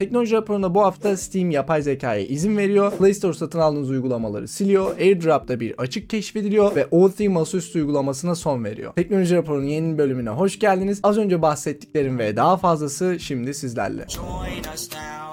Teknoloji raporunda bu hafta Steam yapay zekaya izin veriyor. Play Store satın aldığınız uygulamaları siliyor. AirDrop'ta bir açık keşfediliyor ve OT masaüstü uygulamasına son veriyor. Teknoloji raporunun yeni bölümüne hoş geldiniz. Az önce bahsettiklerim ve daha fazlası şimdi sizlerle. Join us now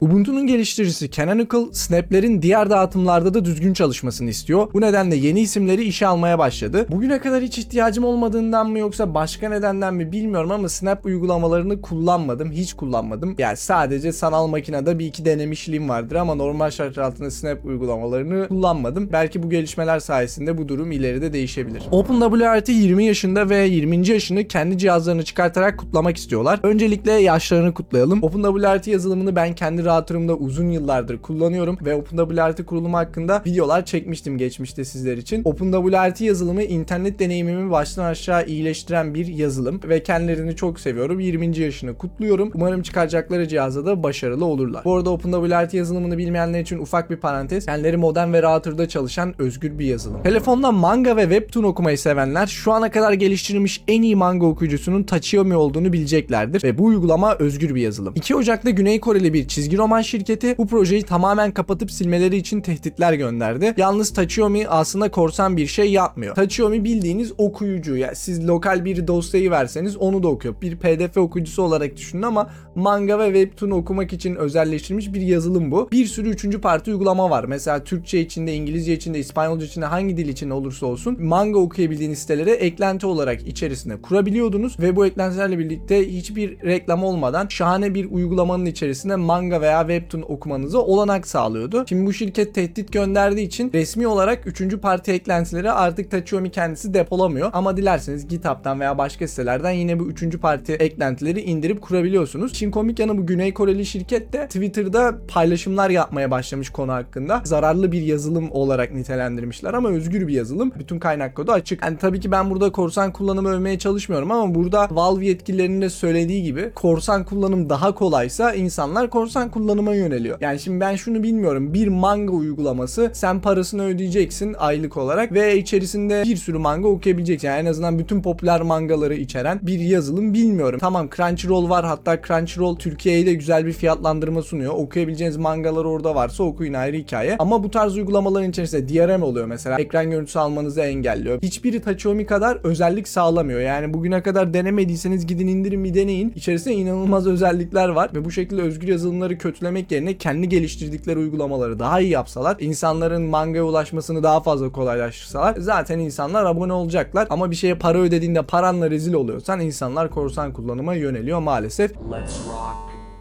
Ubuntu'nun geliştiricisi Canonical, Snap'lerin diğer dağıtımlarda da düzgün çalışmasını istiyor. Bu nedenle yeni isimleri işe almaya başladı. Bugüne kadar hiç ihtiyacım olmadığından mı yoksa başka nedenden mi bilmiyorum ama Snap uygulamalarını kullanmadım. Hiç kullanmadım. Yani sadece sanal makinede bir iki denemişliğim vardır ama normal şartlar altında Snap uygulamalarını kullanmadım. Belki bu gelişmeler sayesinde bu durum ileride değişebilir. OpenWRT 20 yaşında ve 20. yaşını kendi cihazlarını çıkartarak kutlamak istiyorlar. Öncelikle yaşlarını kutlayalım. OpenWRT yazılımını ben kendi router'ımda uzun yıllardır kullanıyorum ve OpenWRT kurulumu hakkında videolar çekmiştim geçmişte sizler için. OpenWRT yazılımı internet deneyimimi baştan aşağı iyileştiren bir yazılım ve kendilerini çok seviyorum. 20. yaşını kutluyorum. Umarım çıkaracakları cihaza da başarılı olurlar. Bu arada OpenWRT yazılımını bilmeyenler için ufak bir parantez. Kendileri modem ve router'da çalışan özgür bir yazılım. Telefonda manga ve webtoon okumayı sevenler şu ana kadar geliştirilmiş en iyi manga okuyucusunun Tachiomi olduğunu bileceklerdir ve bu uygulama özgür bir yazılım. 2 Ocak'ta Güney Koreli bir çizgi roman şirketi bu projeyi tamamen kapatıp silmeleri için tehditler gönderdi. Yalnız Tachiomi aslında korsan bir şey yapmıyor. Tachiomi bildiğiniz okuyucu. Yani siz lokal bir dosyayı verseniz onu da okuyor. Bir PDF okuyucusu olarak düşünün ama manga ve webtoon okumak için özelleştirilmiş bir yazılım bu. Bir sürü üçüncü parti uygulama var. Mesela Türkçe içinde, İngilizce içinde, İspanyolca içinde hangi dil için olursa olsun manga okuyabildiğiniz sitelere eklenti olarak içerisine kurabiliyordunuz ve bu eklentilerle birlikte hiçbir reklam olmadan şahane bir uygulamanın içerisinde manga veya webtoon okumanıza olanak sağlıyordu. Şimdi bu şirket tehdit gönderdiği için resmi olarak üçüncü parti eklentileri artık Tachiomi kendisi depolamıyor. Ama dilerseniz GitHub'dan veya başka sitelerden yine bu üçüncü parti eklentileri indirip kurabiliyorsunuz. Şimdi komik yanı bu Güney Koreli şirket de Twitter'da paylaşımlar yapmaya başlamış konu hakkında. Zararlı bir yazılım olarak nitelendirmişler ama özgür bir yazılım. Bütün kaynak kodu açık. Yani tabii ki ben burada korsan kullanımı övmeye çalışmıyorum ama burada Valve yetkililerinin de söylediği gibi korsan kullanım daha kolaysa insanlar korsan kullanıma yöneliyor. Yani şimdi ben şunu bilmiyorum. Bir manga uygulaması sen parasını ödeyeceksin aylık olarak ve içerisinde bir sürü manga okuyabileceksin. Yani en azından bütün popüler mangaları içeren bir yazılım bilmiyorum. Tamam Crunchyroll var hatta Crunchyroll Türkiye'ye de güzel bir fiyatlandırma sunuyor. Okuyabileceğiniz mangalar orada varsa okuyun ayrı hikaye. Ama bu tarz uygulamaların içerisinde DRM oluyor mesela. Ekran görüntüsü almanızı engelliyor. Hiçbiri Tachiomi kadar özellik sağlamıyor. Yani bugüne kadar denemediyseniz gidin indirin bir deneyin. İçerisinde inanılmaz özellikler var ve bu şekilde özgür yazılımları kötülemek yerine kendi geliştirdikleri uygulamaları daha iyi yapsalar, insanların mangaya ulaşmasını daha fazla kolaylaştırsalar zaten insanlar abone olacaklar. Ama bir şeye para ödediğinde paranla rezil oluyorsan insanlar korsan kullanıma yöneliyor maalesef.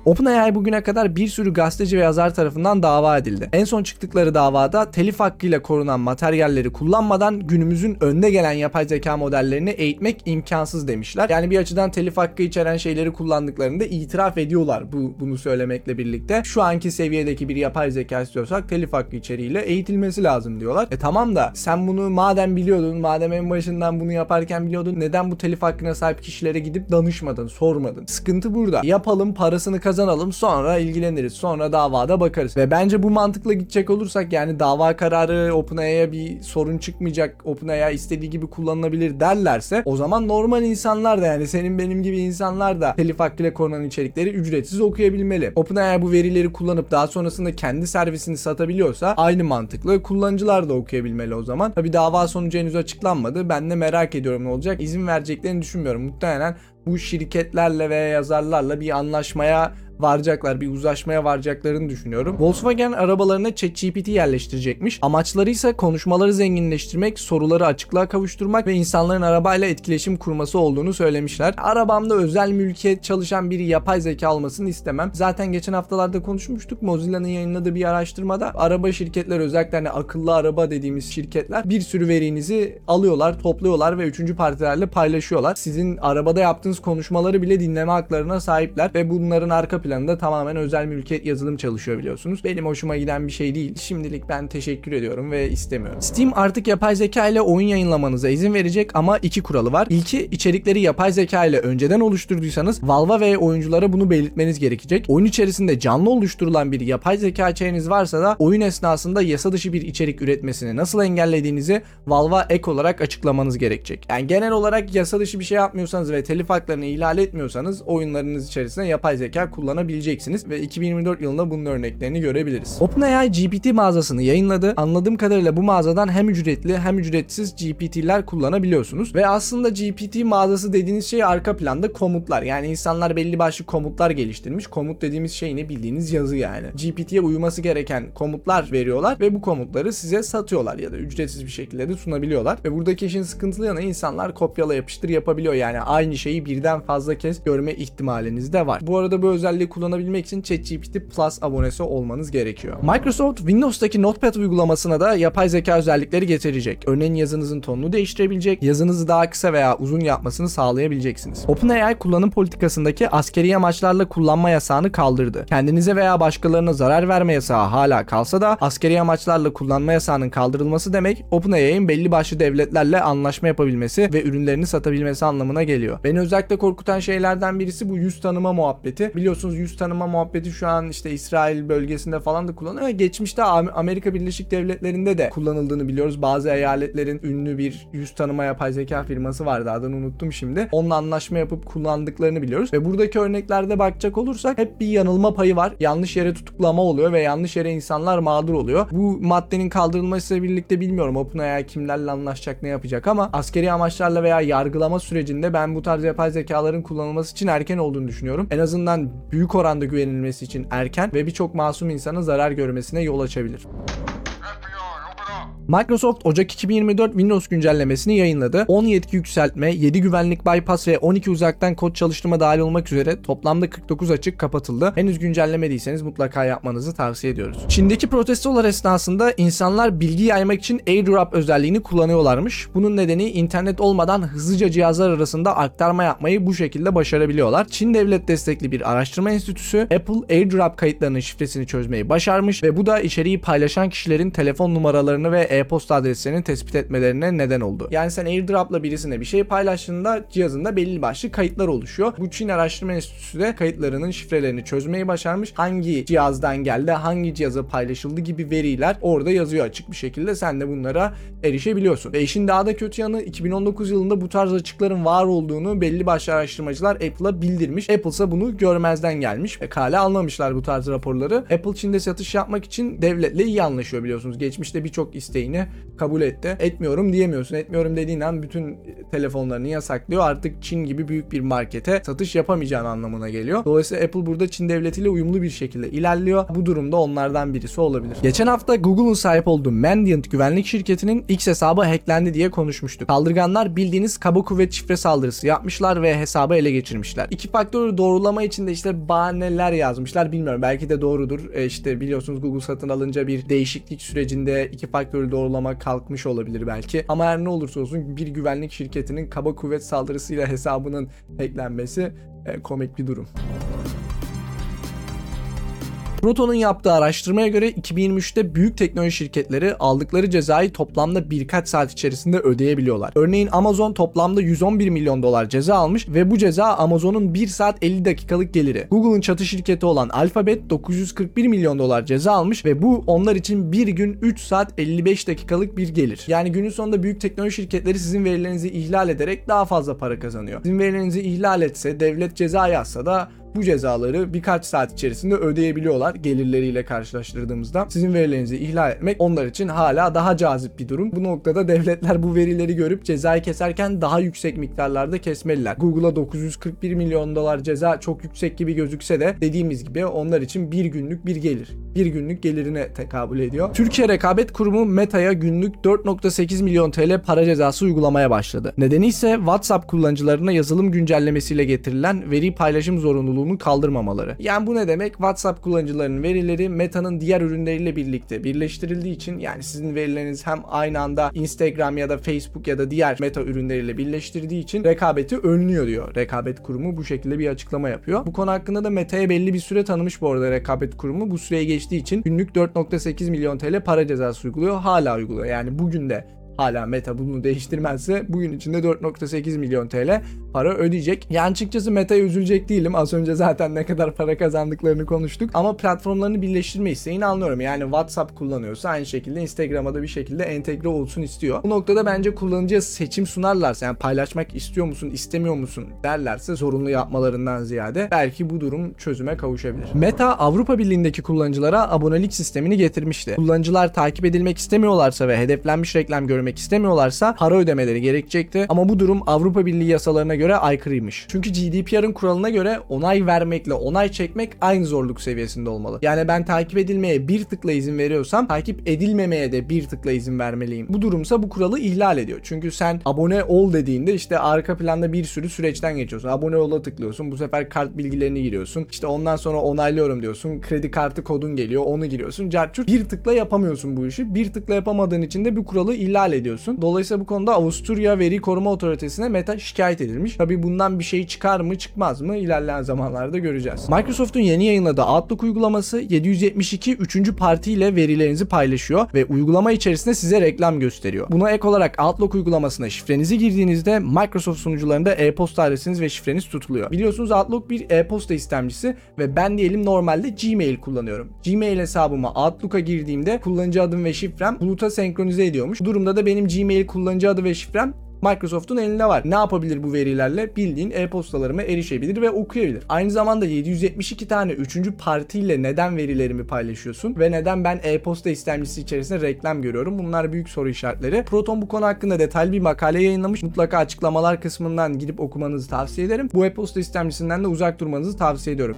OpenAI bugüne kadar bir sürü gazeteci ve yazar tarafından dava edildi. En son çıktıkları davada telif hakkıyla korunan materyalleri kullanmadan günümüzün önde gelen yapay zeka modellerini eğitmek imkansız demişler. Yani bir açıdan telif hakkı içeren şeyleri kullandıklarını da itiraf ediyorlar bu bunu söylemekle birlikte. Şu anki seviyedeki bir yapay zeka istiyorsak telif hakkı içeriğiyle eğitilmesi lazım diyorlar. E tamam da sen bunu madem biliyordun, madem en başından bunu yaparken biliyordun neden bu telif hakkına sahip kişilere gidip danışmadın, sormadın? Sıkıntı burada. Yapalım, parasını kazanalım, sonra ilgileniriz. Sonra davada bakarız. Ve bence bu mantıkla gidecek olursak yani dava kararı OpenAI'ye bir sorun çıkmayacak, OpenAI istediği gibi kullanılabilir derlerse o zaman normal insanlar da yani senin benim gibi insanlar da telif hakkıyla korunan içerikleri ücretsiz okuyabilmeli. OpenAI bu verileri kullanıp daha sonrasında kendi servisini satabiliyorsa aynı mantıkla kullanıcılar da okuyabilmeli o zaman. Tabi dava sonucu henüz açıklanmadı. Ben de merak ediyorum ne olacak. İzin vereceklerini düşünmüyorum. Muhtemelen bu şirketlerle ve yazarlarla bir anlaşmaya varacaklar, bir uzlaşmaya varacaklarını düşünüyorum. Volkswagen arabalarına ChatGPT yerleştirecekmiş. Amaçları ise konuşmaları zenginleştirmek, soruları açıklığa kavuşturmak ve insanların arabayla etkileşim kurması olduğunu söylemişler. Arabamda özel mülkiyet çalışan bir yapay zeka olmasını istemem. Zaten geçen haftalarda konuşmuştuk. Mozilla'nın yayınladığı bir araştırmada araba şirketleri özellikle hani akıllı araba dediğimiz şirketler bir sürü verinizi alıyorlar, topluyorlar ve üçüncü partilerle paylaşıyorlar. Sizin arabada yaptığınız konuşmaları bile dinleme haklarına sahipler ve bunların arka planında tamamen özel mülkiyet yazılım çalışıyor biliyorsunuz. Benim hoşuma giden bir şey değil. Şimdilik ben teşekkür ediyorum ve istemiyorum. Steam artık yapay zeka ile oyun yayınlamanıza izin verecek ama iki kuralı var. İlki içerikleri yapay zeka ile önceden oluşturduysanız Valve'a ve oyunculara bunu belirtmeniz gerekecek. Oyun içerisinde canlı oluşturulan bir yapay zeka içeriğiniz varsa da oyun esnasında yasa dışı bir içerik üretmesini nasıl engellediğinizi Valve'a ek olarak açıklamanız gerekecek. Yani genel olarak yasa dışı bir şey yapmıyorsanız ve telif haklarını ihlal etmiyorsanız oyunlarınız içerisinde yapay zeka kullanabileceksiniz ve 2024 yılında bunun örneklerini görebiliriz. OpenAI GPT mağazasını yayınladı. Anladığım kadarıyla bu mağazadan hem ücretli hem ücretsiz GPT'ler kullanabiliyorsunuz ve aslında GPT mağazası dediğiniz şey arka planda komutlar. Yani insanlar belli başlı komutlar geliştirmiş. Komut dediğimiz şey ne bildiğiniz yazı yani. GPT'ye uyması gereken komutlar veriyorlar ve bu komutları size satıyorlar ya da ücretsiz bir şekilde de sunabiliyorlar. Ve buradaki işin sıkıntılı yanı insanlar kopyala yapıştır yapabiliyor. Yani aynı şeyi birden fazla kez görme ihtimaliniz de var. Bu arada bu özelliği kullanabilmek için ChatGPT Plus abonesi olmanız gerekiyor. Microsoft Windows'taki Notepad uygulamasına da yapay zeka özellikleri getirecek. Örneğin yazınızın tonunu değiştirebilecek, yazınızı daha kısa veya uzun yapmasını sağlayabileceksiniz. OpenAI kullanım politikasındaki askeri amaçlarla kullanma yasağını kaldırdı. Kendinize veya başkalarına zarar verme yasağı hala kalsa da askeri amaçlarla kullanma yasağının kaldırılması demek OpenAI'nin belli başlı devletlerle anlaşma yapabilmesi ve ürünlerini satabilmesi anlamına geliyor. Beni özellikle korkutan şeylerden birisi bu yüz tanıma muhabbeti. Biliyorsunuz yüz tanıma muhabbeti şu an işte İsrail bölgesinde falan da kullanılıyor. Geçmişte Am- Amerika Birleşik Devletleri'nde de kullanıldığını biliyoruz. Bazı eyaletlerin ünlü bir yüz tanıma yapay zeka firması vardı adını unuttum şimdi. Onunla anlaşma yapıp kullandıklarını biliyoruz. Ve buradaki örneklerde bakacak olursak hep bir yanılma payı var. Yanlış yere tutuklama oluyor ve yanlış yere insanlar mağdur oluyor. Bu maddenin kaldırılmasıyla birlikte bilmiyorum OpenAI kimlerle anlaşacak ne yapacak ama askeri amaçlarla veya yargılama sürecinde ben bu tarz yapay zekaların kullanılması için erken olduğunu düşünüyorum. En azından büyük oranda güvenilmesi için erken ve birçok masum insanın zarar görmesine yol açabilir. Microsoft Ocak 2024 Windows güncellemesini yayınladı. 10 yetki yükseltme, 7 güvenlik bypass ve 12 uzaktan kod çalıştırma dahil olmak üzere toplamda 49 açık kapatıldı. Henüz güncellemediyseniz mutlaka yapmanızı tavsiye ediyoruz. Çin'deki protestolar esnasında insanlar bilgi yaymak için AirDrop özelliğini kullanıyorlarmış. Bunun nedeni internet olmadan hızlıca cihazlar arasında aktarma yapmayı bu şekilde başarabiliyorlar. Çin devlet destekli bir araştırma enstitüsü Apple AirDrop kayıtlarının şifresini çözmeyi başarmış ve bu da içeriği paylaşan kişilerin telefon numaralarını ve e-posta adreslerini tespit etmelerine neden oldu. Yani sen AirDrop'la birisine bir şey paylaştığında cihazında belli başlı kayıtlar oluşuyor. Bu Çin Araştırma Enstitüsü de kayıtlarının şifrelerini çözmeyi başarmış. Hangi cihazdan geldi, hangi cihaza paylaşıldı gibi veriler orada yazıyor açık bir şekilde. Sen de bunlara erişebiliyorsun. Ve işin daha da kötü yanı 2019 yılında bu tarz açıkların var olduğunu belli başlı araştırmacılar Apple'a bildirmiş. Apple ise bunu görmezden gelmiş ve kale almamışlar bu tarz raporları. Apple Çin'de satış yapmak için devletle iyi anlaşıyor biliyorsunuz. Geçmişte birçok isteğini kabul etti. Etmiyorum diyemiyorsun. Etmiyorum dediğin an bütün telefonlarını yasaklıyor. Artık Çin gibi büyük bir markete satış yapamayacağın anlamına geliyor. Dolayısıyla Apple burada Çin devletiyle uyumlu bir şekilde ilerliyor. Bu durumda onlardan birisi olabilir. Geçen hafta Google'un sahip olduğu Mandiant güvenlik şirketinin X hesabı hacklendi diye konuşmuştuk. Saldırganlar bildiğiniz kaba kuvvet şifre saldırısı yapmışlar ve hesabı ele geçirmişler. İki faktörü doğrulama için de işte bahaneler yazmışlar. Bilmiyorum belki de doğrudur. E işte biliyorsunuz Google satın alınca bir değişiklik sürecinde iki faktörü doğrulama kalkmış olabilir belki. Ama her ne olursa olsun bir güvenlik şirketinin kaba kuvvet saldırısıyla hesabının hacklenmesi e, komik bir durum. Proton'un yaptığı araştırmaya göre 2023'te büyük teknoloji şirketleri aldıkları cezayı toplamda birkaç saat içerisinde ödeyebiliyorlar. Örneğin Amazon toplamda 111 milyon dolar ceza almış ve bu ceza Amazon'un 1 saat 50 dakikalık geliri. Google'ın çatı şirketi olan Alphabet 941 milyon dolar ceza almış ve bu onlar için bir gün 3 saat 55 dakikalık bir gelir. Yani günün sonunda büyük teknoloji şirketleri sizin verilerinizi ihlal ederek daha fazla para kazanıyor. Sizin verilerinizi ihlal etse, devlet ceza yazsa da bu cezaları birkaç saat içerisinde ödeyebiliyorlar gelirleriyle karşılaştırdığımızda. Sizin verilerinizi ihlal etmek onlar için hala daha cazip bir durum. Bu noktada devletler bu verileri görüp cezayı keserken daha yüksek miktarlarda kesmeliler. Google'a 941 milyon dolar ceza çok yüksek gibi gözükse de dediğimiz gibi onlar için bir günlük bir gelir. Bir günlük gelirine tekabül ediyor. Türkiye Rekabet Kurumu Meta'ya günlük 4.8 milyon TL para cezası uygulamaya başladı. Nedeni ise WhatsApp kullanıcılarına yazılım güncellemesiyle getirilen veri paylaşım zorunluluğunu yolunu kaldırmamaları. Yani bu ne demek? WhatsApp kullanıcılarının verileri Meta'nın diğer ürünleriyle birlikte birleştirildiği için yani sizin verileriniz hem aynı anda Instagram ya da Facebook ya da diğer Meta ürünleriyle birleştirdiği için rekabeti önlüyor diyor. Rekabet kurumu bu şekilde bir açıklama yapıyor. Bu konu hakkında da Meta'ya belli bir süre tanımış bu arada rekabet kurumu. Bu süreye geçtiği için günlük 4.8 milyon TL para cezası uyguluyor. Hala uyguluyor. Yani bugün de hala Meta bunu değiştirmezse bugün içinde 4.8 milyon TL para ödeyecek. Yani açıkçası Meta'ya üzülecek değilim. Az önce zaten ne kadar para kazandıklarını konuştuk. Ama platformlarını birleştirme isteğini anlıyorum. Yani WhatsApp kullanıyorsa aynı şekilde Instagram'a da bir şekilde entegre olsun istiyor. Bu noktada bence kullanıcıya seçim sunarlarsa yani paylaşmak istiyor musun, istemiyor musun derlerse zorunlu yapmalarından ziyade belki bu durum çözüme kavuşabilir. Meta Avrupa Birliği'ndeki kullanıcılara abonelik sistemini getirmişti. Kullanıcılar takip edilmek istemiyorlarsa ve hedeflenmiş reklam görmek istemiyorlarsa para ödemeleri gerekecekti. Ama bu durum Avrupa Birliği yasalarına göre aykırıymış. Çünkü GDPR'ın kuralına göre onay vermekle onay çekmek aynı zorluk seviyesinde olmalı. Yani ben takip edilmeye bir tıkla izin veriyorsam takip edilmemeye de bir tıkla izin vermeliyim. Bu durumsa bu kuralı ihlal ediyor. Çünkü sen abone ol dediğinde işte arka planda bir sürü süreçten geçiyorsun. Abone ola tıklıyorsun. Bu sefer kart bilgilerini giriyorsun. İşte ondan sonra onaylıyorum diyorsun. Kredi kartı kodun geliyor. Onu giriyorsun. Carçur bir tıkla yapamıyorsun bu işi. Bir tıkla yapamadığın için de bu kuralı ihlal ediyorsun. Dolayısıyla bu konuda Avusturya Veri Koruma Otoritesi'ne Meta şikayet edilmiş. Tabi bundan bir şey çıkar mı çıkmaz mı ilerleyen zamanlarda göreceğiz. Microsoft'un yeni yayınladığı Outlook uygulaması 772 üçüncü parti ile verilerinizi paylaşıyor ve uygulama içerisinde size reklam gösteriyor. Buna ek olarak Outlook uygulamasına şifrenizi girdiğinizde Microsoft sunucularında e-posta adresiniz ve şifreniz tutuluyor. Biliyorsunuz Outlook bir e-posta istemcisi ve ben diyelim normalde Gmail kullanıyorum. Gmail hesabıma Outlook'a girdiğimde kullanıcı adım ve şifrem buluta senkronize ediyormuş. Bu durumda da benim Gmail kullanıcı adı ve şifrem Microsoft'un elinde var. Ne yapabilir bu verilerle? Bildiğin e-postalarıma erişebilir ve okuyabilir. Aynı zamanda 772 tane üçüncü partiyle neden verilerimi paylaşıyorsun ve neden ben e-posta istemcisi içerisinde reklam görüyorum? Bunlar büyük soru işaretleri. Proton bu konu hakkında detaylı bir makale yayınlamış. Mutlaka açıklamalar kısmından gidip okumanızı tavsiye ederim. Bu e-posta istemcisinden de uzak durmanızı tavsiye ediyorum.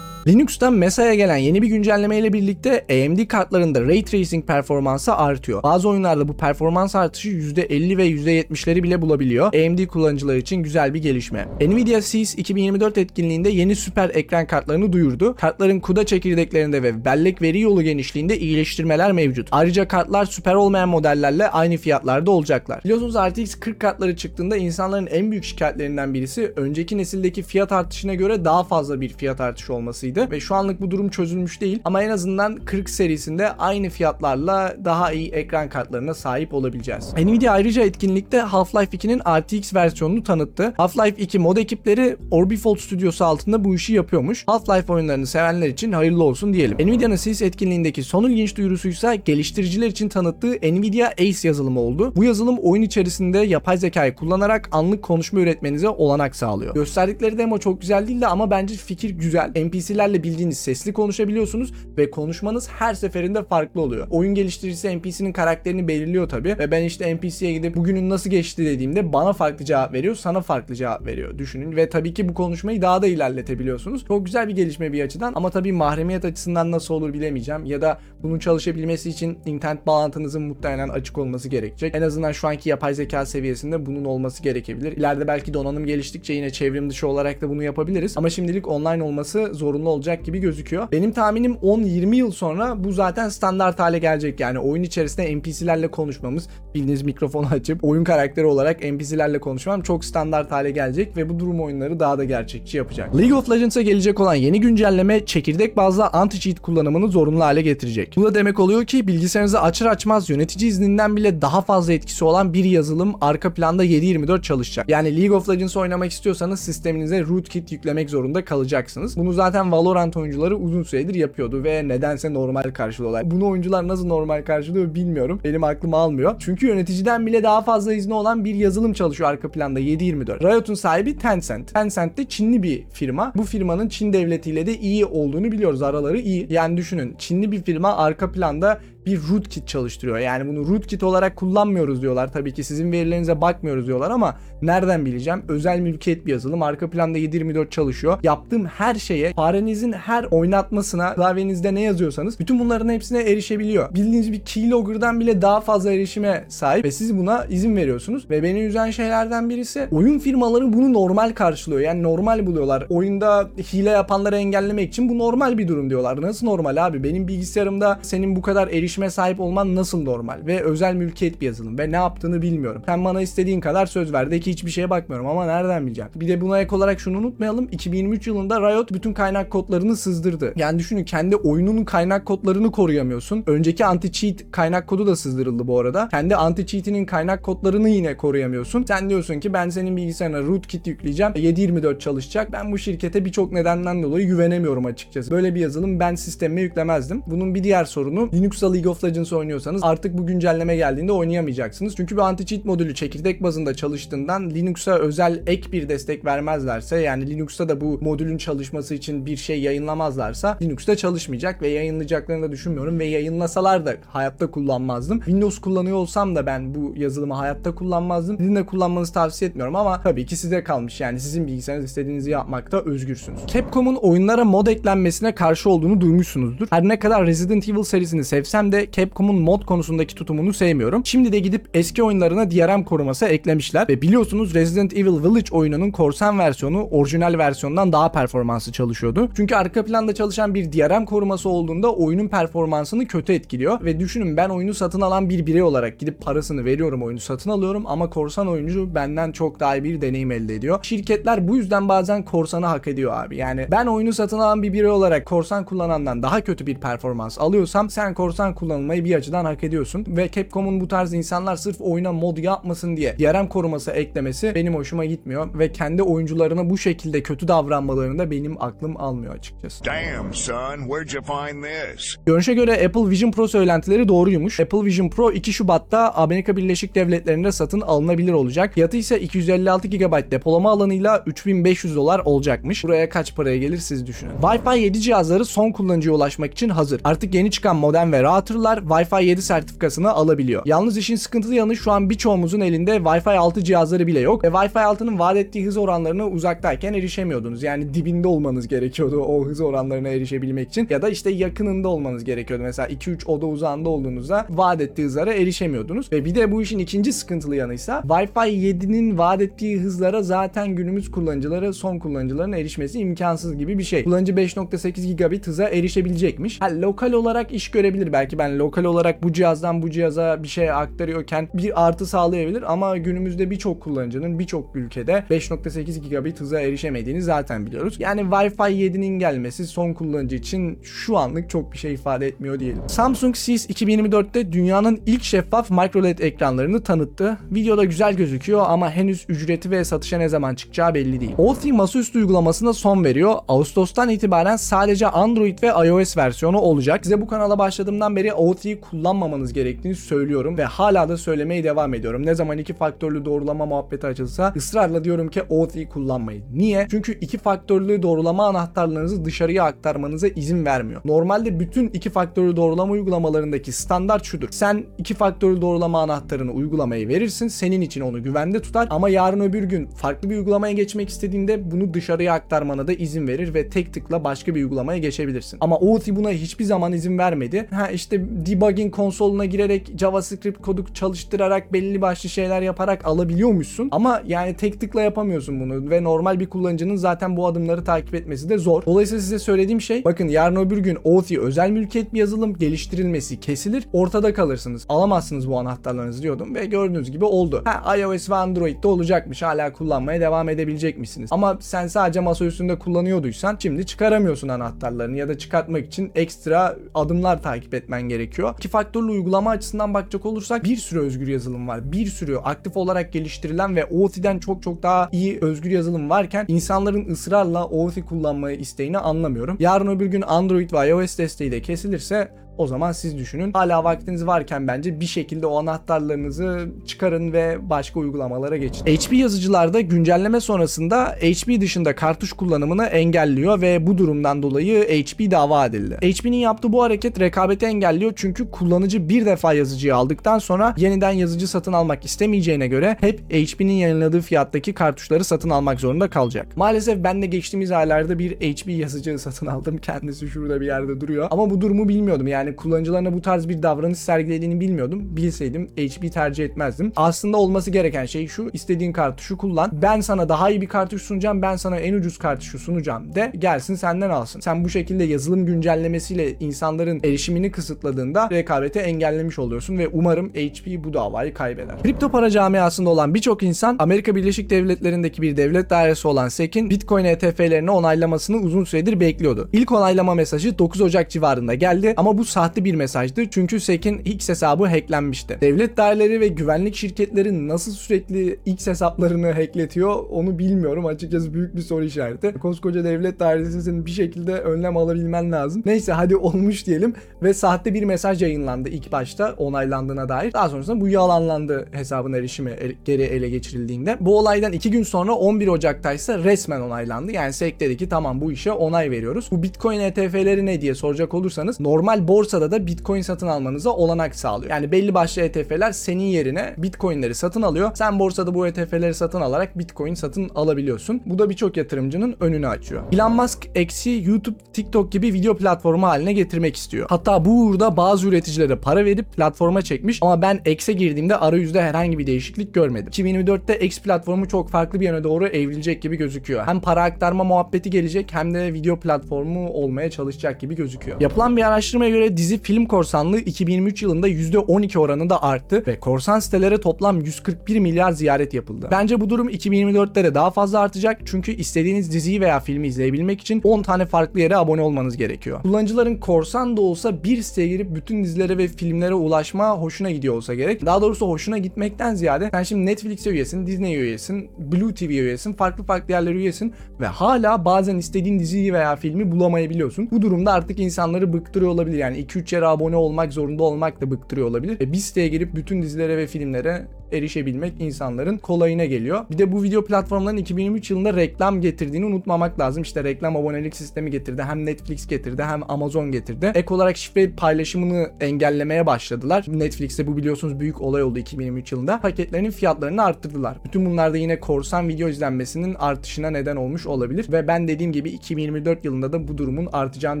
Linux'tan Mesa'ya gelen yeni bir güncelleme ile birlikte AMD kartlarında Ray Tracing performansı artıyor. Bazı oyunlarda bu performans artışı %50 ve %70'leri bile bulabiliyor. AMD kullanıcılar için güzel bir gelişme. Nvidia CES 2024 etkinliğinde yeni süper ekran kartlarını duyurdu. Kartların CUDA çekirdeklerinde ve bellek veri yolu genişliğinde iyileştirmeler mevcut. Ayrıca kartlar süper olmayan modellerle aynı fiyatlarda olacaklar. Biliyorsunuz RTX 40 kartları çıktığında insanların en büyük şikayetlerinden birisi önceki nesildeki fiyat artışına göre daha fazla bir fiyat artışı olmasıydı ve şu anlık bu durum çözülmüş değil ama en azından 40 serisinde aynı fiyatlarla daha iyi ekran kartlarına sahip olabileceğiz. Nvidia ayrıca etkinlikte Half-Life 2'nin RTX versiyonunu tanıttı. Half-Life 2 mod ekipleri Orbifold stüdyosu altında bu işi yapıyormuş. Half-Life oyunlarını sevenler için hayırlı olsun diyelim. Nvidia'nın CES etkinliğindeki son ilginç duyurusuysa geliştiriciler için tanıttığı Nvidia Ace yazılımı oldu. Bu yazılım oyun içerisinde yapay zekayı kullanarak anlık konuşma üretmenize olanak sağlıyor. Gösterdikleri demo çok güzel değildi ama bence fikir güzel. NPC'lerle bildiğiniz sesli konuşabiliyorsunuz ve konuşmanız her seferinde farklı oluyor. Oyun geliştiricisi NPC'nin karakterini belirliyor tabi ve ben işte NPC'ye gidip bugünün nasıl geçti dediğimde bana farklı cevap veriyor, sana farklı cevap veriyor. Düşünün ve tabii ki bu konuşmayı daha da ilerletebiliyorsunuz. Çok güzel bir gelişme bir açıdan ama tabii mahremiyet açısından nasıl olur bilemeyeceğim ya da bunun çalışabilmesi için internet bağlantınızın muhtemelen açık olması gerekecek. En azından şu anki yapay zeka seviyesinde bunun olması gerekebilir. İleride belki donanım geliştikçe yine çevrim dışı olarak da bunu yapabiliriz. Ama şimdilik online olması zorunlu olacak gibi gözüküyor. Benim tahminim 10-20 yıl sonra bu zaten standart hale gelecek. Yani oyun içerisinde NPC'lerle konuşmamız, bildiğiniz mikrofonu açıp oyun karakteri olarak NPC'lerle konuşmam çok standart hale gelecek ve bu durum oyunları daha da gerçekçi yapacak. League of Legends'a gelecek olan yeni güncelleme çekirdek bazlı anti-cheat kullanımını zorunlu hale getirecek. Bu da demek oluyor ki bilgisayarınızı açır açmaz yönetici izninden bile daha fazla etkisi olan bir yazılım arka planda 7/24 çalışacak. Yani League of Legends oynamak istiyorsanız sisteminize rootkit yüklemek zorunda kalacaksınız. Bunu zaten Valorant oyuncuları uzun süredir yapıyordu ve nedense normal karşılıyorlar. Bunu oyuncular nasıl normal karşılıyor bilmiyorum. Benim aklım almıyor. Çünkü yöneticiden bile daha fazla izni olan bir yazılım çalışıyor arka planda 7/24. Riot'un sahibi Tencent. Tencent de Çinli bir firma. Bu firmanın Çin devletiyle de iyi olduğunu biliyoruz. Araları iyi. Yani düşünün Çinli bir firma arka planda bir rootkit çalıştırıyor. Yani bunu rootkit olarak kullanmıyoruz diyorlar. Tabii ki sizin verilerinize bakmıyoruz diyorlar ama nereden bileceğim? Özel mülkiyet bir yazılım. Arka planda 724 çalışıyor. Yaptığım her şeye, farenizin her oynatmasına, klavyenizde ne yazıyorsanız bütün bunların hepsine erişebiliyor. Bildiğiniz bir keylogger'dan bile daha fazla erişime sahip ve siz buna izin veriyorsunuz. Ve beni üzen şeylerden birisi oyun firmaları bunu normal karşılıyor. Yani normal buluyorlar. Oyunda hile yapanları engellemek için bu normal bir durum diyorlar. Nasıl normal abi? Benim bilgisayarımda senin bu kadar erişime sahip olman nasıl normal? Ve özel mülkiyet bir yazılım ve ne yaptığını bilmiyorum. Sen bana istediğin kadar söz ver de ki hiçbir şeye bakmıyorum ama nereden bileceğim? Bir de buna ek olarak şunu unutmayalım. 2023 yılında Riot bütün kaynak kodlarını sızdırdı. Yani düşünün kendi oyununun kaynak kodlarını koruyamıyorsun. Önceki anti-cheat kaynak kodu da sızdırıldı bu arada. Kendi anti-cheat'inin kaynak kodlarını yine koruyamıyorsun. Sen diyorsun ki ben senin bilgisayarına rootkit yükleyeceğim. 724 çalışacak. Ben bu şirkete birçok nedenden dolayı güvenemiyorum açıkçası. Böyle bir yazılım ben sistemime yüklemezdim. Bunun bir diğer sorunu Linux'ta League of Legends oynuyorsanız artık bu güncelleme geldiğinde oynayamayacaksınız. Çünkü bir anti-cheat modülü çekirdek bazında çalıştığından Linux'a özel ek bir destek vermezlerse yani Linux'ta da bu modülün çalışması için bir şey yayınlamazlarsa Linux'ta çalışmayacak ve yayınlayacaklarını da düşünmüyorum ve yayınlasalar da hayatta kullanmazdım. Windows kullanıyor olsam da ben bu yazılımı hayatta kullanmazdım. Sizin de kullanmanızı tavsiye etmiyorum ama tabii ki size kalmış. Yani sizin bilgisayarınız istediğinizi yapmakta özgürsünüz. Capcom'un oyunlara mod eklenmesine karşı olduğunu duymuşsunuzdur. Her ne kadar Resident Evil serisini sevsem de Capcom'un mod konusundaki tutumunu sevmiyorum. Şimdi de gidip eski oyunlarına DRM koruması eklemişler ve biliyorsunuz Resident Evil Village oyununun korsan versiyonu orijinal versiyondan daha performanslı çalışıyordu. Çünkü arka planda çalışan bir DRM koruması olduğunda oyunun performansını kötü etkiliyor ve düşünün ben oyunu satın alan bir birey olarak gidip parasını veriyorum oyunu satın alıyorum ama korsan oyuncu benden çok daha iyi bir deneyim elde ediyor. Şirketler bu yüzden bazen korsanı hak ediyor abi. Yani ben oyunu satın alan bir birey olarak korsan kullanandan daha kötü bir performans alıyorsam sen korsan kullanılmayı bir açıdan hak ediyorsun ve Capcom'un bu tarz insanlar sırf oyuna mod yapmasın diye DRM koruması eklemesi benim hoşuma gitmiyor ve kendi oyuncularına bu şekilde kötü davranmalarını da benim aklım almıyor açıkçası. Damn, son, where'd you find this? Görünüşe göre Apple Vision Pro söylentileri doğruymuş. Apple Vision Pro 2 Şubat'ta Amerika Birleşik Devletleri'nde satın alınabilir olacak. Fiyatı ise 256 GB depolama alanıyla 3500 dolar olacakmış. Buraya kaç paraya gelir siz düşünün. Wi-Fi 7 cihazları son kullanıcıya ulaşmak için hazır. Artık yeni çıkan modem ve routerlar Wi-Fi 7 sertifikasını alabiliyor. Yalnız işin sıkıntılı yanı şu an birçoğumuzun elinde Wi-Fi 6 cihazları bile yok ve Wi-Fi 6'nın vaat ettiği hız oranlarına uzaktayken erişemiyordunuz. Yani dibinde olmanız gerekiyordu o hız oranlarına erişebilmek için ya da işte yakınında olmanız gerekiyordu. Mesela 2-3 oda uzağında olduğunuzda vaat ettiği hızlara erişemiyordunuz. Ve bir de bu işin ikinci sıkıntılı yanıysa Wi-Fi 7'nin vaat ettiği hızlara zaten günümüz kullanıcıları, son kullanıcıların erişmesi imkansız gibi bir şey. Kullanıcı 5.8 gigabit hıza erişebilecekmiş. Ha, lokal olarak iş görebilir. Belki ben lokal olarak bu cihazdan bu cihaza bir şey aktarıyorken bir artı sağlayabilir ama günümüzde birçok kullanıcının birçok ülkede 5.8 gigabit hıza erişemediğini zaten biliyoruz. Yani Wi-Fi 7'nin gelmesi son kullanıcı için şu anlık çok bir şey ifade etmiyor diyelim. Samsung CES 2024'te dünyanın ilk şeffaf microLED ekranlarını tanıttı. Videoda güzel gözüküyor ama henüz ücreti ve satışa ne zaman çıkacağı belli değil. OT masaüstü uygulamasına son veriyor. Ağustos'tan itibaren sadece Android ve iOS versiyonu olacak. Size bu kanala başladığımdan beri OT'yi kullanmamanız gerektiğini söylüyorum ve hala da söylemeye devam ediyorum. Ne zaman iki faktörlü doğrulama muhabbeti açılsa ısrarla diyorum ki OT'yi kullanmayın. Niye? Çünkü iki faktörlü doğrulama anahtarlarınızı dışarıya aktarmanıza izin vermiyor. Normalde bütün iki faktörlü doğrulama uygulamalarındaki standart şudur. Sen iki faktörlü doğrulama anahtarını uygulamayı verirsin. Senin için onu güvende tutar ama yarın öbür gün farklı bir uygulamaya geçmek istediğinde bunu dışarıya aktarmana da izin verir ve tek tıkla başka bir uygulamaya geçebilirsin. Ama OT buna hiçbir zaman izin vermedi. Ha işte debugging konsoluna girerek JavaScript kodu çalıştırarak belli başlı şeyler yaparak alabiliyormuşsun. Ama yani tek tıkla yapamıyorsun bunu ve normal bir kullanıcının zaten bu adımları takip etmesi de zor. Dolayısıyla size söylediğim şey bakın yarın öbür gün OT özel mülkiyet bir yazılım geliştirilmesi kesilir. Ortada kalırsınız. Alamazsınız bu anahtarlarınızı diyordum ve gördüğünüz gibi oldu. Ha iOS ve Android'de olacakmış. Hala kullanmaya devam edebilecekmişsiniz. Ama sen sadece masa üstünde kullanıyorduysan şimdi çıkaramıyorsun anahtarlarını ya da çıkartmak için ekstra adımlar takip etmen gerekiyor. İki faktörlü uygulama açısından bakacak olursak bir sürü özgür yazılım var. Bir sürü aktif olarak geliştirilen ve OOT'den çok çok daha iyi özgür yazılım varken insanların ısrarla OOT kullanmayı isteğini anlamıyorum. Yarın öbür gün Android ve iOS desteği de kesilirse O zaman siz düşünün. Hala vaktiniz varken bence bir şekilde o anahtarlarınızı çıkarın ve başka uygulamalara geçin. HP yazıcılarda güncelleme sonrasında HP dışında kartuş kullanımını engelliyor ve bu durumdan dolayı HP dava edildi. HP'nin yaptığı bu hareket rekabeti engelliyor çünkü kullanıcı bir defa yazıcıyı aldıktan sonra yeniden yazıcı satın almak istemeyeceğine göre hep HP'nin yayınladığı fiyattaki kartuşları satın almak zorunda kalacak. Maalesef ben de geçtiğimiz aylarda bir HP yazıcı satın aldım. Kendisi şurada bir yerde duruyor. Ama bu durumu bilmiyordum. Yani kullanıcılarına bu tarz bir davranış sergilediğini bilmiyordum. Bilseydim HP tercih etmezdim. Aslında olması gereken şey şu. istediğin kartuşu kullan. Ben sana daha iyi bir kartuş sunacağım. Ben sana en ucuz kartuşu sunacağım de gelsin senden alsın. Sen bu şekilde yazılım güncellemesiyle insanların erişimini kısıtladığında rekabeti engellemiş oluyorsun ve umarım HP bu davayı kaybeder. Kripto para camiasında olan birçok insan Amerika Birleşik Devletleri'ndeki bir devlet dairesi olan SEC'in Bitcoin ETF'lerini onaylamasını uzun süredir bekliyordu. İlk onaylama mesajı 9 Ocak civarında geldi ama bu sahte bir mesajdı çünkü SEC'in X hesabı hacklenmişti. Devlet daireleri ve güvenlik şirketleri nasıl sürekli X hesaplarını hackletiyor onu bilmiyorum. Açıkçası büyük bir soru işareti. Koskoca devlet dairesinin bir şekilde önlem alabilmen lazım. Neyse hadi olmuş diyelim ve sahte bir mesaj yayınlandı ilk başta onaylandığına dair. Daha sonrasında bu yalanlandı hesabın erişimi geri ele geçirildiğinde. Bu olaydan 2 gün sonra 11 Ocak'ta ise resmen onaylandı. Yani SEC dedi ki tamam bu işe onay veriyoruz. Bu Bitcoin ETF'leri ne diye soracak olursanız normal borsada da Bitcoin satın almanıza olanak sağlıyor. Yani belli başlı ETF'ler senin yerine Bitcoin'leri satın alıyor. Sen borsada bu ETF'leri satın alarak Bitcoin satın alabiliyorsun. Bu da birçok yatırımcının önünü açıyor. Elon Musk X'i YouTube, TikTok gibi video platformu haline getirmek istiyor. Hatta bu uğurda bazı üreticilere para verip platforma çekmiş ama ben X'e girdiğimde arayüzde herhangi bir değişiklik görmedim. 2024'te X platformu çok farklı bir yöne doğru evrilecek gibi gözüküyor. Hem para aktarma muhabbeti gelecek hem de video platformu olmaya çalışacak gibi gözüküyor. Yapılan bir araştırmaya göre dizi film korsanlığı 2023 yılında %12 oranında arttı ve korsan sitelere toplam 141 milyar ziyaret yapıldı. Bence bu durum 2024'te de daha fazla artacak çünkü istediğiniz diziyi veya filmi izleyebilmek için 10 tane farklı yere abone olmanız gerekiyor. Kullanıcıların korsan da olsa bir siteye girip bütün dizilere ve filmlere ulaşma hoşuna gidiyor olsa gerek. Daha doğrusu hoşuna gitmekten ziyade sen şimdi Netflix'e üyesin, Disney üyesin, Blue TV üyesin, farklı farklı yerlere üyesin ve hala bazen istediğin diziyi veya filmi bulamayabiliyorsun. Bu durumda artık insanları bıktırıyor olabilir. Yani 2-3 yere abone olmak zorunda olmak da bıktırıyor olabilir. Ve bir siteye girip bütün dizilere ve filmlere erişebilmek insanların kolayına geliyor. Bir de bu video platformlarının 2023 yılında reklam getirdiğini unutmamak lazım. İşte reklam abonelik sistemi getirdi. Hem Netflix getirdi hem Amazon getirdi. Ek olarak şifre paylaşımını engellemeye başladılar. Netflix'te bu biliyorsunuz büyük olay oldu 2023 yılında. Paketlerinin fiyatlarını arttırdılar. Bütün bunlar da yine korsan video izlenmesinin artışına neden olmuş olabilir. Ve ben dediğim gibi 2024 yılında da bu durumun artacağını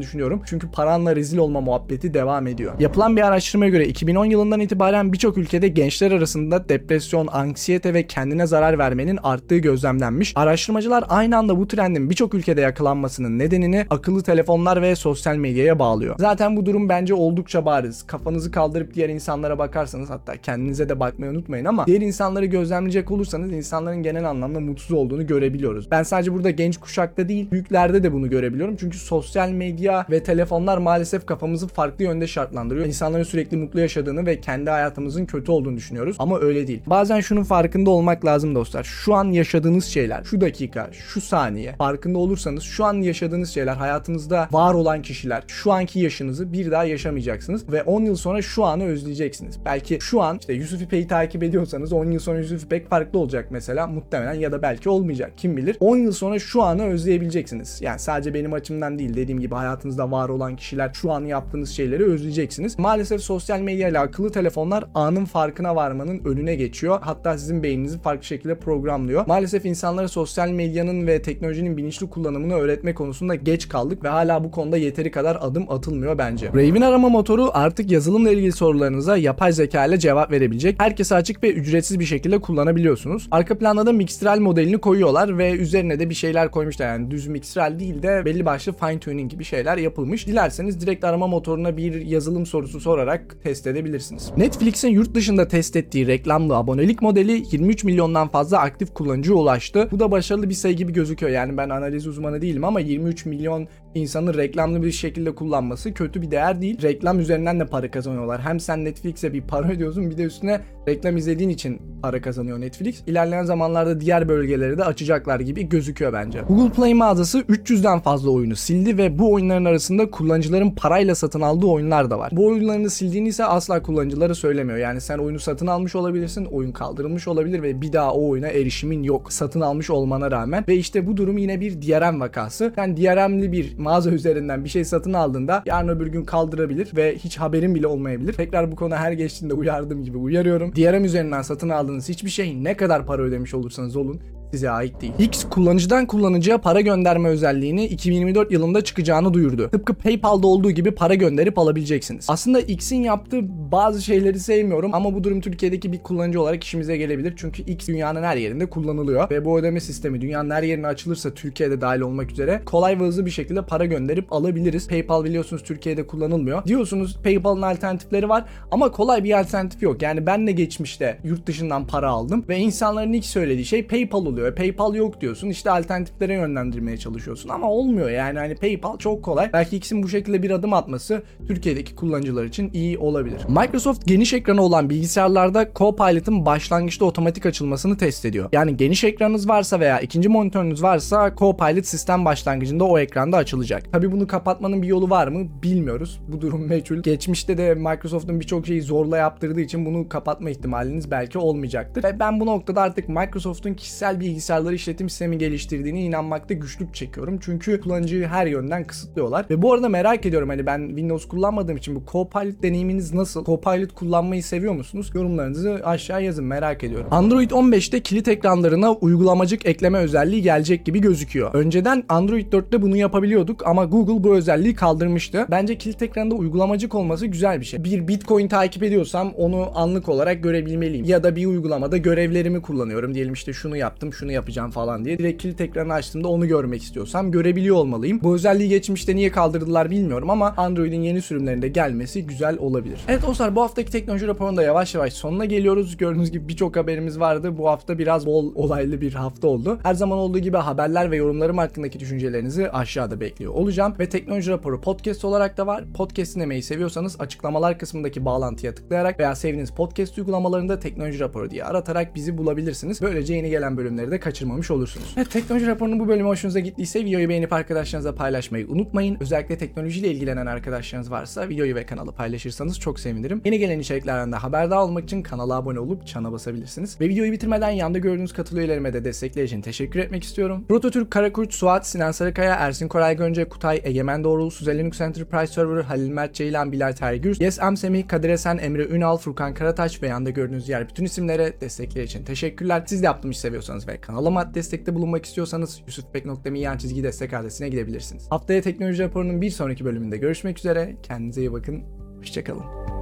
düşünüyorum. Çünkü paranla rezil olma muhabbeti devam ediyor. Yapılan bir araştırmaya göre 2010 yılından itibaren birçok ülkede gençler arasında depresyon, anksiyete ve kendine zarar vermenin arttığı gözlemlenmiş. Araştırmacılar aynı anda bu trendin birçok ülkede yakalanmasının nedenini akıllı telefonlar ve sosyal medyaya bağlıyor. Zaten bu durum bence oldukça bariz. Kafanızı kaldırıp diğer insanlara bakarsanız hatta kendinize de bakmayı unutmayın ama diğer insanları gözlemleyecek olursanız insanların genel anlamda mutsuz olduğunu görebiliyoruz. Ben sadece burada genç kuşakta değil büyüklerde de bunu görebiliyorum. Çünkü sosyal medya ve telefonlar maalesef kafamızı farklı yönde şartlandırıyor. İnsanların sürekli mutlu yaşadığını ve kendi hayatımızın kötü olduğunu düşünüyoruz. Ama öyle değil. Bazen şunun farkında olmak lazım dostlar. Şu an yaşadığınız şeyler, şu dakika, şu saniye farkında olursanız şu an yaşadığınız şeyler hayatınızda var olan kişiler, şu anki yaşınızı bir daha yaşamayacaksınız ve 10 yıl sonra şu anı özleyeceksiniz. Belki şu an işte Yusuf İpek'i takip ediyorsanız 10 yıl sonra Yusuf İpek farklı olacak mesela muhtemelen ya da belki olmayacak kim bilir. 10 yıl sonra şu anı özleyebileceksiniz. Yani sadece benim açımdan değil dediğim gibi hayatınızda var olan kişiler şu an yaptığınız şeyleri özleyeceksiniz. Maalesef sosyal medya ile akıllı telefonlar anın farkına varmanın önüne geçiyor. Hatta sizin beyninizi farklı şekilde programlıyor. Maalesef insanlara sosyal medyanın ve teknolojinin bilinçli kullanımını öğretme konusunda geç kaldık ve hala bu konuda yeteri kadar adım atılmıyor bence. Raven arama motoru artık yazılımla ilgili sorularınıza yapay zeka ile cevap verebilecek. Herkese açık ve ücretsiz bir şekilde kullanabiliyorsunuz. Arka planda da Mixtral modelini koyuyorlar ve üzerine de bir şeyler koymuşlar. Yani düz Mixtral değil de belli başlı fine tuning gibi şeyler yapılmış. Dilerseniz direkt arama motoruna bir yazılım sorusu sorarak test edebilirsiniz. Netflix'in yurt dışında test ettiği reklamlı abonelik modeli 23 milyondan fazla aktif kullanıcıya ulaştı. Bu da başarılı bir sayı gibi gözüküyor. Yani ben analiz uzmanı değilim ama 23 milyon insanın reklamlı bir şekilde kullanması kötü bir değer değil. Reklam üzerinden de para kazanıyorlar. Hem sen Netflix'e bir para ödüyorsun bir de üstüne reklam izlediğin için para kazanıyor Netflix. İlerleyen zamanlarda diğer bölgeleri de açacaklar gibi gözüküyor bence. Google Play mağazası 300'den fazla oyunu sildi ve bu oyunların arasında kullanıcıların parayla satın aldığı oyunlar da var. Bu oyunlarını sildiğini ise asla kullanıcılara söylemiyor. Yani sen oyunu satın almış olabilirsin, oyun kaldırılmış olabilir ve bir daha o oyuna erişimin yok. Satın almış olmana rağmen ve işte bu durum yine bir DRM vakası. Sen DRM'li bir mağaza üzerinden bir şey satın aldığında yarın öbür gün kaldırabilir ve hiç haberin bile olmayabilir. Tekrar bu konu her geçtiğinde uyardığım gibi uyarıyorum. DRM üzerinden satın aldığınız hiçbir şey ne kadar para ödemiş olursanız olun size ait değil. X kullanıcıdan kullanıcıya para gönderme özelliğini 2024 yılında çıkacağını duyurdu. Tıpkı PayPal'da olduğu gibi para gönderip alabileceksiniz. Aslında X'in yaptığı bazı şeyleri sevmiyorum ama bu durum Türkiye'deki bir kullanıcı olarak işimize gelebilir. Çünkü X dünyanın her yerinde kullanılıyor ve bu ödeme sistemi dünyanın her yerine açılırsa Türkiye'de dahil olmak üzere kolay ve hızlı bir şekilde para gönderip alabiliriz. PayPal biliyorsunuz Türkiye'de kullanılmıyor. Diyorsunuz PayPal'ın alternatifleri var ama kolay bir alternatif yok. Yani ben de geçmişte yurt dışından para aldım ve insanların ilk söylediği şey PayPal oluyor. E, PayPal yok diyorsun. İşte alternatiflere yönlendirmeye çalışıyorsun ama olmuyor yani hani PayPal çok kolay. Belki X'in bu şekilde bir adım atması Türkiye'deki kullanıcılar için iyi olabilir. Microsoft geniş ekranı olan bilgisayarlarda Copilot'ın başlangıçta otomatik açılmasını test ediyor. Yani geniş ekranınız varsa veya ikinci monitörünüz varsa Copilot sistem başlangıcında o ekranda açılacak. Tabi bunu kapatmanın bir yolu var mı bilmiyoruz. Bu durum meçhul. Geçmişte de Microsoft'un birçok şeyi zorla yaptırdığı için bunu kapatma ihtimaliniz belki olmayacaktır. Ve ben bu noktada artık Microsoft'un kişisel bilgisayarları işletim sistemi geliştirdiğine inanmakta güçlük çekiyorum. Çünkü kullanıcıyı her yönden kısıtlıyorlar. Ve bu arada merak ediyorum hani ben Windows kullanmadığım için bu Copilot deneyiminiz nasıl? Copilot kullanmayı seviyor musunuz? Yorumlarınızı aşağı yazın merak ediyorum. Android 15'te kilit ekranlarına uygulamacık ekleme özelliği gelecek gibi gözüküyor. Önceden Android 4'te bunu yapabiliyorduk ama Google bu özelliği kaldırmıştı. Bence kilit ekranda uygulamacık olması güzel bir şey. Bir Bitcoin takip ediyorsam onu anlık olarak görebilmeliyim. Ya da bir uygulamada görevlerimi kullanıyorum. Diyelim işte şunu yaptım, şunu yapacağım falan diye. Direkt kilit ekranı açtığımda onu görmek istiyorsam görebiliyor olmalıyım. Bu özelliği geçmişte niye kaldırdılar bilmiyorum ama Android'in yeni sürümlerinde gelmesi güzel olabilir. Evet dostlar bu haftaki teknoloji raporunda yavaş yavaş sonuna geliyoruz. Gördüğünüz gibi birçok haberimiz vardı. Bu hafta biraz bol olaylı bir hafta oldu. Her zaman olduğu gibi haberler ve yorumlarım hakkındaki düşüncelerinizi aşağıda bekliyor olacağım. Ve teknoloji raporu podcast olarak da var. Podcast dinlemeyi seviyorsanız açıklamalar kısmındaki bağlantıya tıklayarak veya sevdiğiniz podcast uygulamalarında teknoloji raporu diye aratarak bizi bulabilirsiniz. Böylece yeni gelen bölümleri de kaçırmamış olursunuz. Evet teknoloji raporunun bu bölümü hoşunuza gittiyse videoyu beğenip arkadaşlarınızla paylaşmayı unutmayın. Özellikle teknolojiyle ilgilenen arkadaşlarınız varsa videoyu ve kanalı paylaşırsanız çok sevinirim. Yeni gelen içeriklerden de haberdar olmak için kanala abone olup çana basabilirsiniz. Ve videoyu bitirmeden yanda gördüğünüz katıl üyelerime de destekleri için teşekkür etmek istiyorum. Prototürk, Karakurt, Suat, Sinan Sarıkaya, Ersin Koray Gönce, Kutay, Egemen Doğrul, Suzel Linux Enterprise Server, Halil Mert Ceylan, Bilal Tergür, Yes Am Semih, Kadir Esen, Emre Ünal, Furkan Karataş ve yanda gördüğünüz diğer bütün isimlere destekleri için teşekkürler. Siz de yaptığım işi seviyorsanız ve kanalıma destekte bulunmak istiyorsanız yusufbek.me yan çizgi destek adresine gidebilirsiniz. Haftaya teknoloji raporunun bir sonraki bölümünde görüşmek üzere. Kendinize iyi bakın. Hoşçakalın.